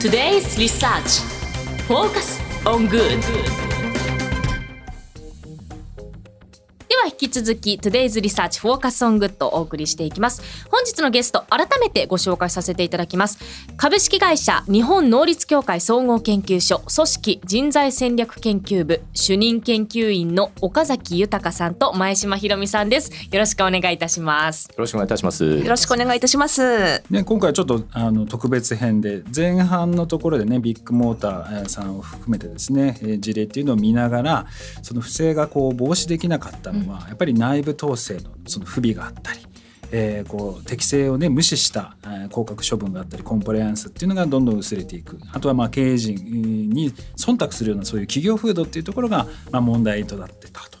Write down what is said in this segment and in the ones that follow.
Today's Research. Focus on Good は引き続き Today's Research Focus on Good をお送りしていきます本日のゲスト改めてご紹介させていただきます株式会社日本能率協会総合研究所組織人材戦略研究部主任研究員の岡崎豊さんと前島ひろみさんですよろしくお願いいたしますよろしくお願いいたします。よろしくお願いいたします。ね、今回ちょっとあの特別編で前半のところでねビッグモーターさんを含めてですねえー事例っていうのを見ながらその不正がこう防止できなかったのは、やっぱり内部統制のその不備があったり。えーこう適正をね無視した、えー降格処分があったりコンプライアンスっていうのがどんどん薄れていくあとはまあ経営陣に忖度するようなそういう企業風土っていうところが、まあ、問題となってたと。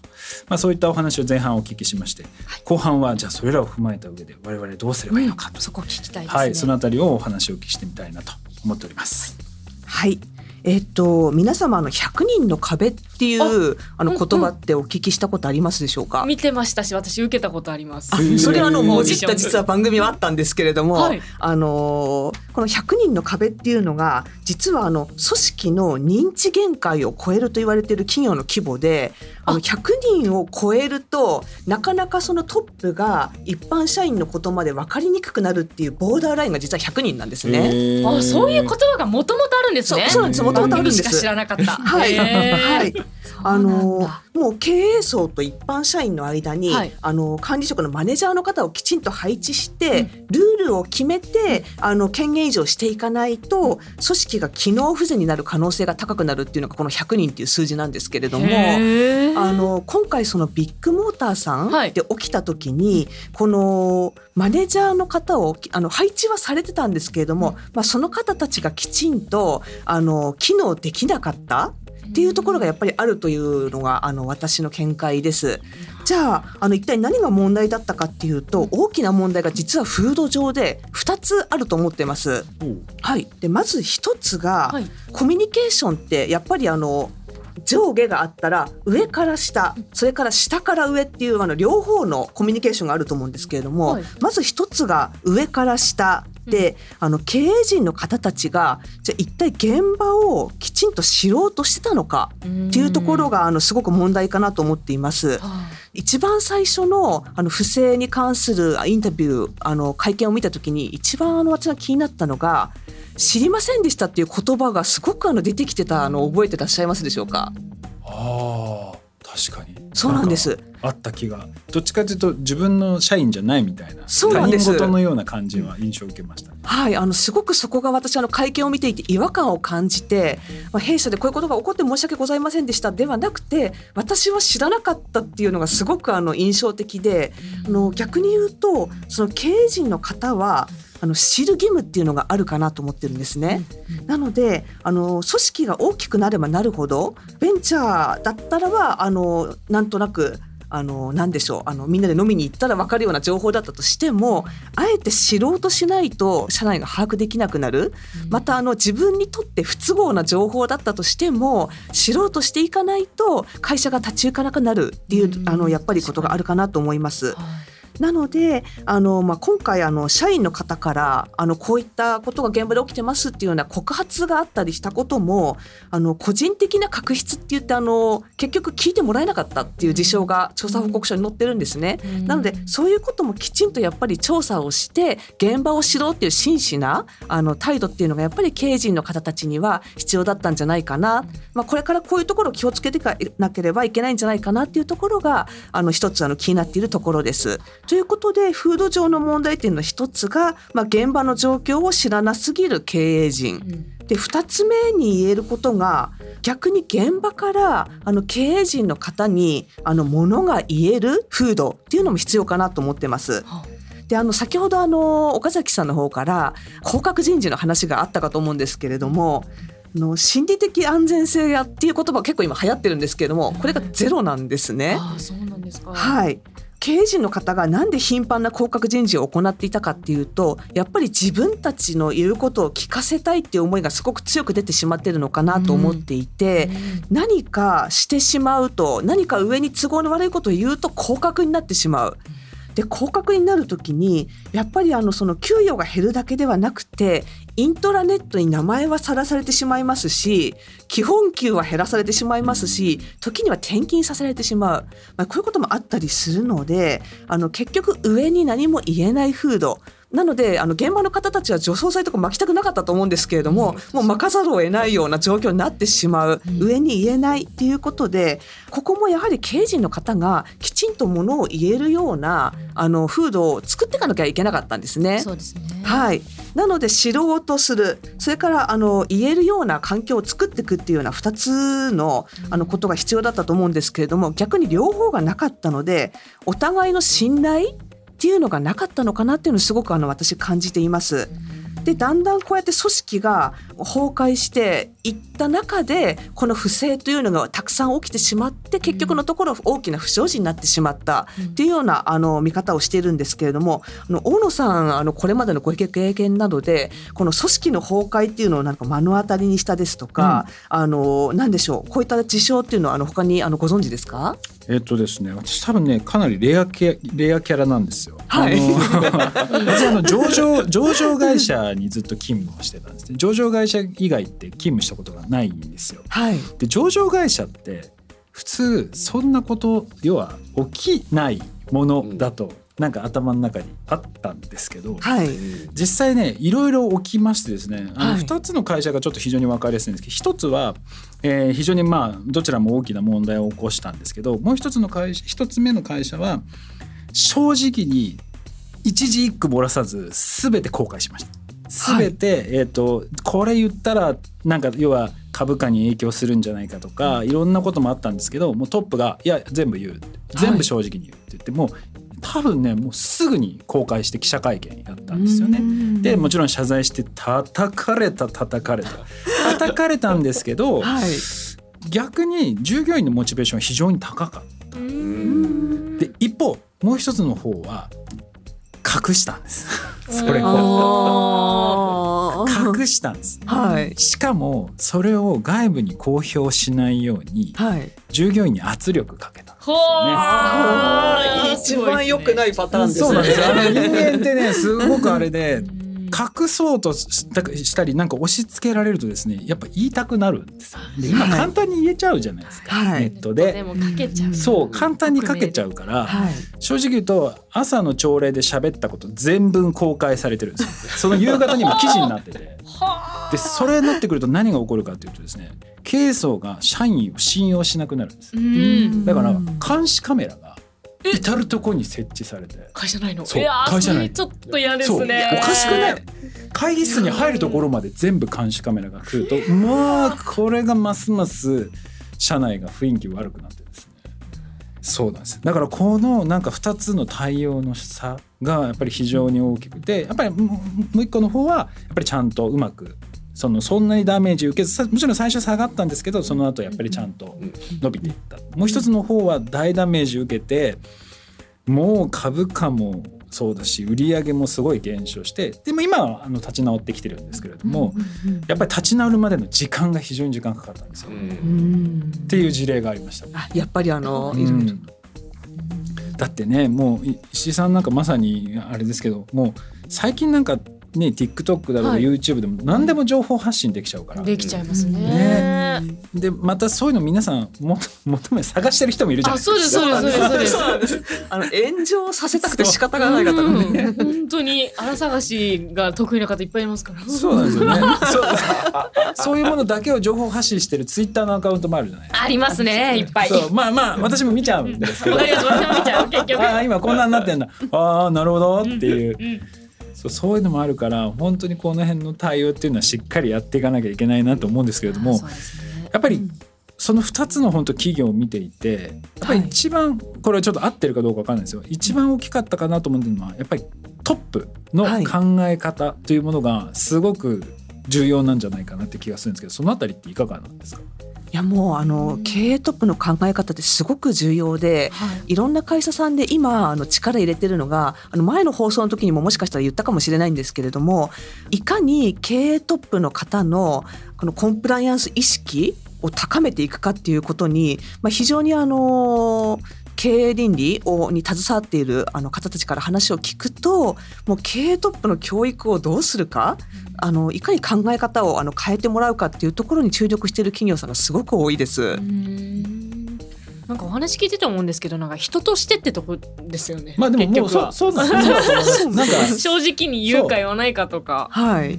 まあ、そういったお話を前半お聞きしまして、後半はじゃあそれらを踏まえた上で我々どうすればいいのかと、そこ聞きたいですね、はい、そのあたりをお話をお聞きしてみたいなと思っております。はい。えっと皆様あの100人の壁っていうあのうん言葉ってお聞きしたことありますでしょうか？見てましたし私受けたことあります。それはあのもじった実は番組はあったんですけれども、はい。あのーこの100人の壁っていうのが実はあの組織の認知限界を超えると言われている企業の規模であ。の100人を超えるとなかなかそのトップが一般社員のことまで分かりにくくなるっていうボーダーラインが実は100人なんですね。あそういう言葉がもともとあるんですね。そうそうなんです。元々あるんです。番組しか知らなかった。はい、はい、あのもう経営層と一般社員の間に、はい。あの管理職のマネージャーの方をきちんと配置して、ルールを決めてあの権限維持をしていかないと組織が機能不全になる可能性が高くなるっていうのがこの100人っていう数字なんですけれども。あの今回そのビッグモーターさんはい。で起きた時に、このマネージャーの方をあの配置はされてたんですけれども、まあ、その方たちがきちんとあの機能できなかったっていうところがやっぱりあるというのがあの私の見解です。じゃああの一体何が問題だったかっていうと大きな問題が実は風土上で2つあると思ってます。はい、でまず一つが、はい。コミュニケーションってやっぱりあの上下があったら上から下それから下から上っていうあの両方のコミュニケーションがあると思うんですけれども、はい。まず一つが上から下で、あの経営陣の方たちがじゃあ一体現場をきちんと知ろうとしてたのかっていうところがあのすごく問題かなと思っています。は一番最初のあの不正に関するあインタビューあの会見を見た時に一番あの私が気になったのが「知りませんでした」っていう言葉がすごくあの出てきてたのを覚えてらっしゃいますでしょうか？あー確かに。そうなんです。かあった気が。どっちかというと自分の社員じゃないみたいな。そうなんです。他人事のような感じは印象を受けました、はい、あのすごくそこが私あの会見を見ていて違和感を感じて、まあ、弊社でこういうことが起こって申し訳ございませんでしたではなくて私は知らなかったっていうのがすごくあの印象的であの逆に言うとその経営陣の方はあの知る義務っていうのがあるかなと思ってるんですね。なのであの組織が大きくなればなるほどベンチャーだったらばあのなんとなくあの何でしょうあのみんなで飲みに行ったら分かるような情報だったとしてもあえて知ろうとしないと社内が把握できなくなる。またあの自分にとって不都合な情報だったとしても知ろうとしていかないと会社が立ち行かなくなるっていううん。あのやっぱりことがあるかなと思います。はいなのであの、まあ、今回あの社員の方からあのこういったことが現場で起きてますっていうような告発があったりしたこともあの個人的な確執って言ってあの結局聞いてもらえなかったっていう事象が調査報告書に載ってるんですね。うんなのでそういうこともきちんとやっぱり調査をして現場を知ろうっていう真摯なあの態度っていうのがやっぱり経営陣の方たちには必要だったんじゃないかな、まあ、これからこういうところを気をつけていかなければいけないんじゃないかなっていうところがあの一つあの気になっているところです。ということで風土上の問題っていうのは一つが、まあ、現場の状況を知らなすぎる経営陣。で2つ目に言えることが逆に現場からあの経営陣の方にあのものが言える風土っていうのも必要かなと思ってます。はであの先ほどあの岡崎さんの方から降格人事の話があったかと思うんですけれどもあの心理的安全性やっていう言葉結構今流行ってるんですけれどもこれがゼロなんですね。ああそうなんですかはい経営陣の方がなんで頻繁な降格人事を行っていたかっていうとやっぱり自分たちの言うことを聞かせたいっていう思いがすごく強く出てしまってるのかなと思っていて、何かしてしまうと何か上に都合の悪いことを言うと降格になってしまう。で降格になる時にやっぱりあのその給与が減るだけではなくてイントラネットに名前はさらされてしまいますし基本給は減らされてしまいますし時には転勤させられてしまう、まあ、こういうこともあったりするのであの結局上に何も言えない風土なのであの現場の方たちは除草剤とか巻きたくなかったと思うんですけれども、もう巻かざるを得ないような状況になってしまう、上に言えないっていうことでここもやはり経営陣の方がきちんとものを言えるようなあの風土を作っていかなきゃいけなかったんですね。そうですね。はい、なので知ろうとする。それからあの言えるような環境を作っていくっていうような2つのあのことが必要だったと思うんですけれども逆に両方がなかったのでお互いの信頼っていうのがなかったのかなっていうのをすごくあの私感じています。でだんだんこうやって組織が崩壊していった中でこの不正というのがたくさん起きてしまって結局のところ大きな不祥事になってしまったっていうようなあの見方をしているんですけれどもあの大野さんあのこれまでのご経験などでこの組織の崩壊っていうのをなんか目の当たりにしたですとか、あの何でしょうこういった事象っていうのはあの他にあのご存知ですか？えっとですね、私多分ねかなりレアキャレアキャラなんですよ。はい。あの 私あの上場上場会社にずっと勤務をしてたんですね。上場会社以外って勤務したことがないんですよ。はいで上場会社って普通そんなこと要は起きないものだと、なんか頭の中にあったんですけど、はい実際ねいろいろ起きましてですねあのはい2つの会社がちょっと非常に分かりやすいんですけど1つは、えー非常にまあどちらも大きな問題を起こしたんですけどもう一つの会社1つ目の会社は正直に一字一句漏らさず全て後悔しました。全て、えー、とこれ言ったらなんか要は株価に影響するんじゃないかとか、いろんなこともあったんですけどもうトップが「いや全部言う」って全部正直に言うって言って、もう多分ねもうすぐに公開して記者会見やったんですよね。でもちろん謝罪して叩かれた叩かれた。叩かれた んですけどはい。逆に従業員のモチベーションは非常に高かった。で一方もう一つの方は隠したんです。それを隠したんです。はいしかもそれを外部に公表しないようにはい従業員に圧力かけたんですほよね。ー一番良くないパターンですね。そうなんですよ。あの人間ってねすごくあれで隠そうとしたりなんか押し付けられるとですねやっぱ言いたくなるんですよ。で今はい簡単に言えちゃうじゃないですか、はいネットで。でもかけちゃうそう簡単にかけちゃうから、はい。正直言うと朝の朝礼で喋ったこと全文公開されてるんですよ。その夕方にも記事になってて。でそれになってくると何が起こるかというとですね経営層が社員を信用しなくなるんです。うんだから監視カメラが至る所に設置されて。会社ないの？そう。会社内。ちょっと嫌ですね。おかしくない？会議室に入るところまで全部監視カメラが来るとまあこれがますます社内が雰囲気悪くなってですね。そうなんですだからこのなんか2つの対応の差がやっぱり非常に大きくてやっぱりもう一個の方はやっぱりちゃんとうまくそのそんなにダメージ受けずさもちろん最初下がったんですけどその後やっぱりちゃんと伸びていった。もう一つの方は大ダメージ受けてもう株価もそうだし売り上げもすごい減少してでも今はあの立ち直ってきてるんですけれども、やっぱり立ち直るまでの時間が非常に時間かかったんですよ、っていう事例がありました。あやっぱりあの、ういろいろ。んだってねもうい石井さんなんかまさにあれですけどもう最近なんかね TikTok だとかはい。YouTube でも何でも情報発信できちゃうから、できちゃいますね。ね。でまたそういうの皆さんも 求め探してる人もいるじゃないあそうですそうですそうですそうです。あの炎上させたくて仕方がない方がね。う。ん本当に荒探しが得意な方いっぱいいますから。そうなんですよね。そう。そういうものだけを情報発信してるツイッターのアカウントもあるじゃないですか。ありますねいっぱい。そう。まあまあ私も見ちゃうんですけど。わかります私も見ちゃう結局。ああ今こんなになってんだ。ああなるほどっていう。うんそうそういうのもあるから本当にこの辺の対応っていうのはしっかりやっていかなきゃいけないなと思うんですけれどもね。やっぱりその2つの本当企業を見ていてやっぱり一番これはちょっと合ってるかどうかわかんないですよ。一番大きかったかなと思うのはやっぱりトップのはい。考え方というものがすごく重要なんじゃないかなって気がするんですけどそのあたりっていかがなんですか？いやもうあの経営トップの考え方ってすごく重要で。はいいろんな会社さんで今あの力入れてるのがあの前の放送の時にももしかしたら言ったかもしれないんですけれどもいかに経営トップの方のこのコンプライアンス意識を高めていくかっていうことに、まあ、非常にあの経営倫理をに携わっているあの方たちから話を聞くともう経営トップの教育をどうするかあのいかに考え方をあの変えてもらうかっていうところに注力している企業さんがすごく多いです。なんかお話聞いてて思うんですけどなんか人としてってとこですよね。まあでももうそうそうなんです なんか正直に言うか言わないかとか。はい。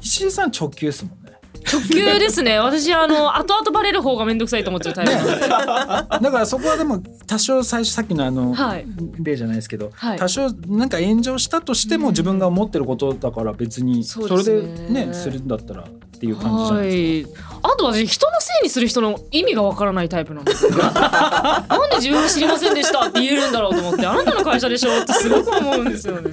石井さん直球ですもんね。直球ですね。私あの後々バレる方がめんどくさいと思っちゃうタイプなんで。だからそこはでも多少最初さっきのあの、はい。例じゃないですけど、はい。多少なんか炎上したとしても自分が思ってることだから別にそれですね。でねするんだったらっていう感じじゃないですか。はい。あと私人のせいにする人の意味がわからないタイプなんですよ。なんで自分は知りませんでしたって言えるんだろうと思って、あなたの会社でしょってすごく思うんですよね。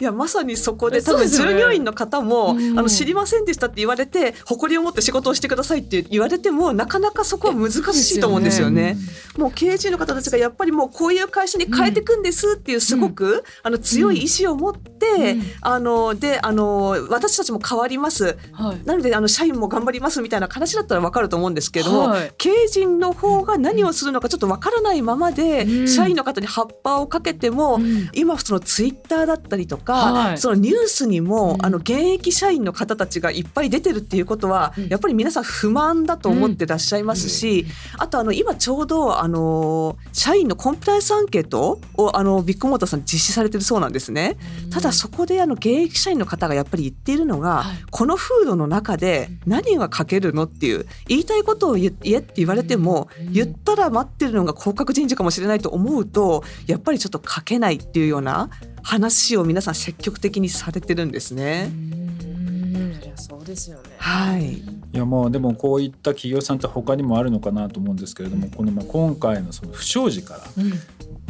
いやまさにそこで多分そうですよね従業員の方も、うんあの知りませんでしたって言われて誇りを持って仕事をしてくださいって言われてもなかなかそこは難しいと思うんですよね。もう経営陣の方たちがやっぱりもうこういう会社に変えていくんですっていうすごく、あの強い意志を持って、うんあのであの私たちも変わりますはい。なのであの社員も頑張りますみたいな話だったら分かると思うんですけれども、はい。経営陣の方が何をするのかちょっと分からないままで、うん。社員の方に葉っぱをかけても、うん。今そのツイッターだったりとか、はい。そのニュースにも、うん。あの現役社員の方たちがいっぱい出てるっていうことは、うん。やっぱり皆さん不満だと思ってらっしゃいますし、あとあの今ちょうどあの社員のコンプライアンスアンケートをあのビッグモーターさん実施されてるそうなんですね。ただそこであの現役社員の方がやっぱり言っているのが、はい。この風土の中で何が書けるのっていう言いたいことを言言えって言われても、うん。言ったら待ってるのが降格人事かもしれないと思うとやっぱりちょっと書けないっていうような話を皆さん積極的にされてるんですうね。ん。そりゃそうですよね。はい、いやもうでもこういった企業さんって他にもあるのかなと思うんですけれどもこのまあ今回のその不祥事からうん。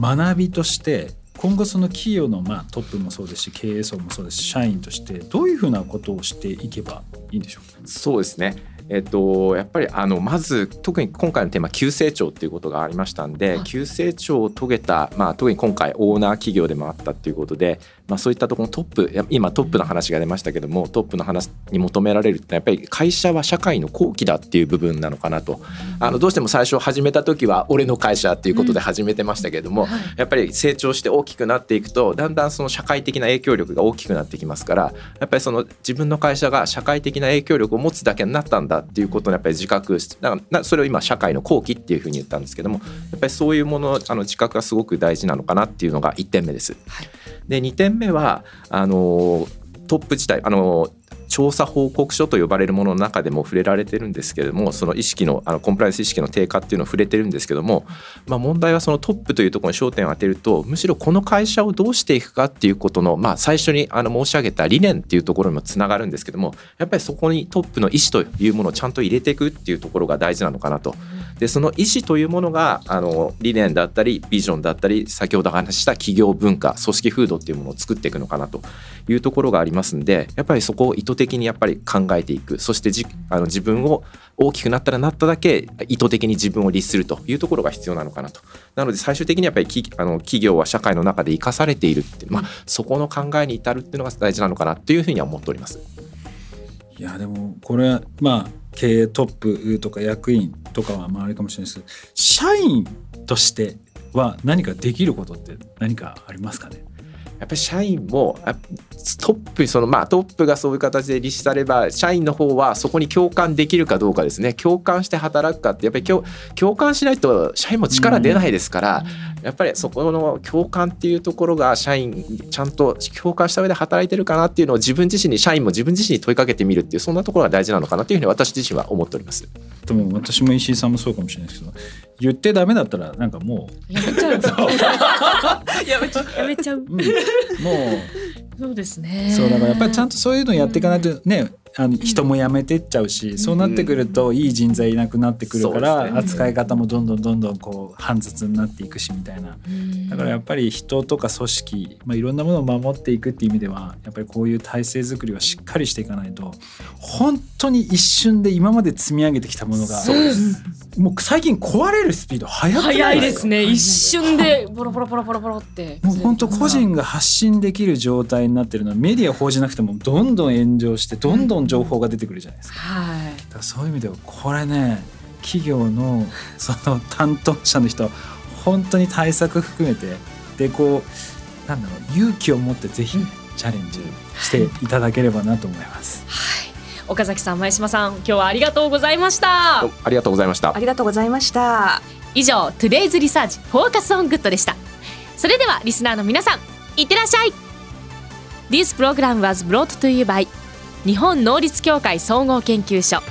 学びとして今後その企業のまあトップもそうですし経営層もそうですし社員としてどういうふうなことをしていけばいいんでしょう？かそうですね。えっと、やっぱりあのまず特に今回のテーマ急成長っていうことがありましたんで、はい急成長を遂げた、まあ、特に今回オーナー企業でもあったっていうことで、まあ、そういったところのトップや今トップの話が出ましたけどもトップの話に求められるってやっぱり会社は社会の後期だっていう部分なのかなと。あのどうしても最初始めた時は俺の会社っていうことで始めてましたけれども、はい。やっぱり成長して大きくなっていくとだんだんその社会的な影響力が大きくなってきますからやっぱりその自分の会社が社会的な影響力を持つだけになったんだっていうことをやっぱり自覚しだからなそれを今社会の後期っていうふうに言ったんですけどもやっぱりそういうものあの自覚がすごく大事なのかなっていうのが1点目です。で2点目はあのトップ自体あの調査報告書と呼ばれるものの中でも触れられてるんですけれどもその意識のあのコンプライアンス意識の低下っていうのを触れてるんですけども、まあ、問題はそのトップというところに焦点を当てるとむしろこの会社をどうしていくかっていうことの、まあ、最初にあの申し上げた理念っていうところにもつながるんですけどもやっぱりそこにトップの意思というものをちゃんと入れていくっていうところが大事なのかなと。でその意思というものがあの理念だったりビジョンだったり先ほど話した企業文化組織風土っていうものを作っていくのかなというところがありますんでやっぱりそこを意図的にやっぱり考えていくそしてじあの自分を大きくなったらなっただけ意図的に自分を律するというところが必要なのかなとなので最終的にやっぱりきあの企業は社会の中で生かされているって、まあ、そこの考えに至るっていうのが大事なのかなというふうには思っております。いやでもこれはまあ経営トップとか役員とかはまああれかもしれないですけど社員としては何かできることって何かありますかね？やっぱり社員もあトップそのまあトップがそういう形で律されば社員の方はそこに共感できるかどうかですね。共感して働くかってやっぱり共共感しないと社員も力出ないですから、やっぱりそこの共感っていうところが社員ちゃんと共感した上で働いてるかなっていうのを自分自身に社員も自分自身に問いかけてみるっていうそんなところが大事なのかなというふうに私自身は思っております。でも私も石井さんもそうかもしれないですけど言ってダメだったらなんかも やめちゃう。やめちゃやめちゃう。う、うん、もうそうですね。そうだからやっぱりちゃんとそういうのやっていかないとねあの人も辞めてっちゃうし、そうなってくるといい人材いなくなってくるから、そうですね。扱い方もどんどんどんどんこう煩雑になっていくしみたいな。うん。だからやっぱり人とか組織、まあ、いろんなものを守っていくっていう意味ではやっぱりこういう体制づくりはしっかりしていかないと本当に一瞬で今まで積み上げてきたものがもう最近壊れるスピード速くない早いですね。一瞬でボロボロボロボロボロって。もう本当個人が発信できる状態になってるのはメディア報じなくてもどんどん炎上してどんどん情報が出てくるじゃないですか。はい。だからそういう意味ではこれね企業のその担当者の人は本当に対策含めてでこうなんだろう勇気を持ってぜひチャレンジしていただければなと思います。はい岡崎さん前島さん今日はありがとうございましたありがとうございましたありがとうございました。以上 Today's Research Focus on Good でしたそれではリスナーの皆さんいってらっしゃい This program was brought to you by 日本能力協会総合研究所